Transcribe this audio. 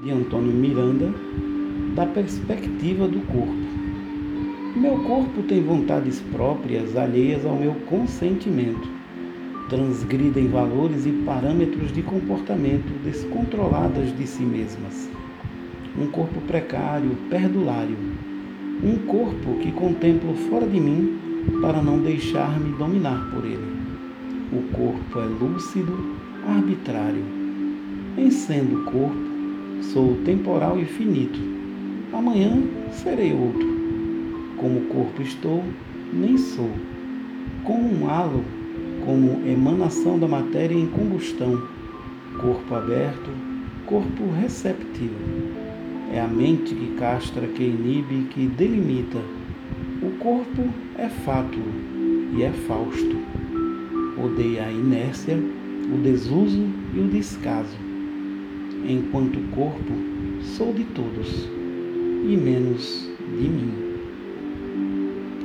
de Antônio Miranda, da perspectiva do corpo. Meu corpo tem vontades próprias alheias ao meu consentimento. Transgridem valores e parâmetros de comportamento descontroladas de si mesmas. Um corpo precário, perdulário. Um corpo que contemplo fora de mim para não deixar-me dominar por ele. O corpo é lúcido, arbitrário. Em sendo corpo, Sou temporal e finito. Amanhã serei outro. Como corpo estou, nem sou. Como um halo, como emanação da matéria em combustão. Corpo aberto, corpo receptivo. É a mente que castra, que inibe, que delimita. O corpo é fátuo e é fausto. Odeia a inércia, o desuso e o descaso enquanto corpo sou de todos e menos de mim.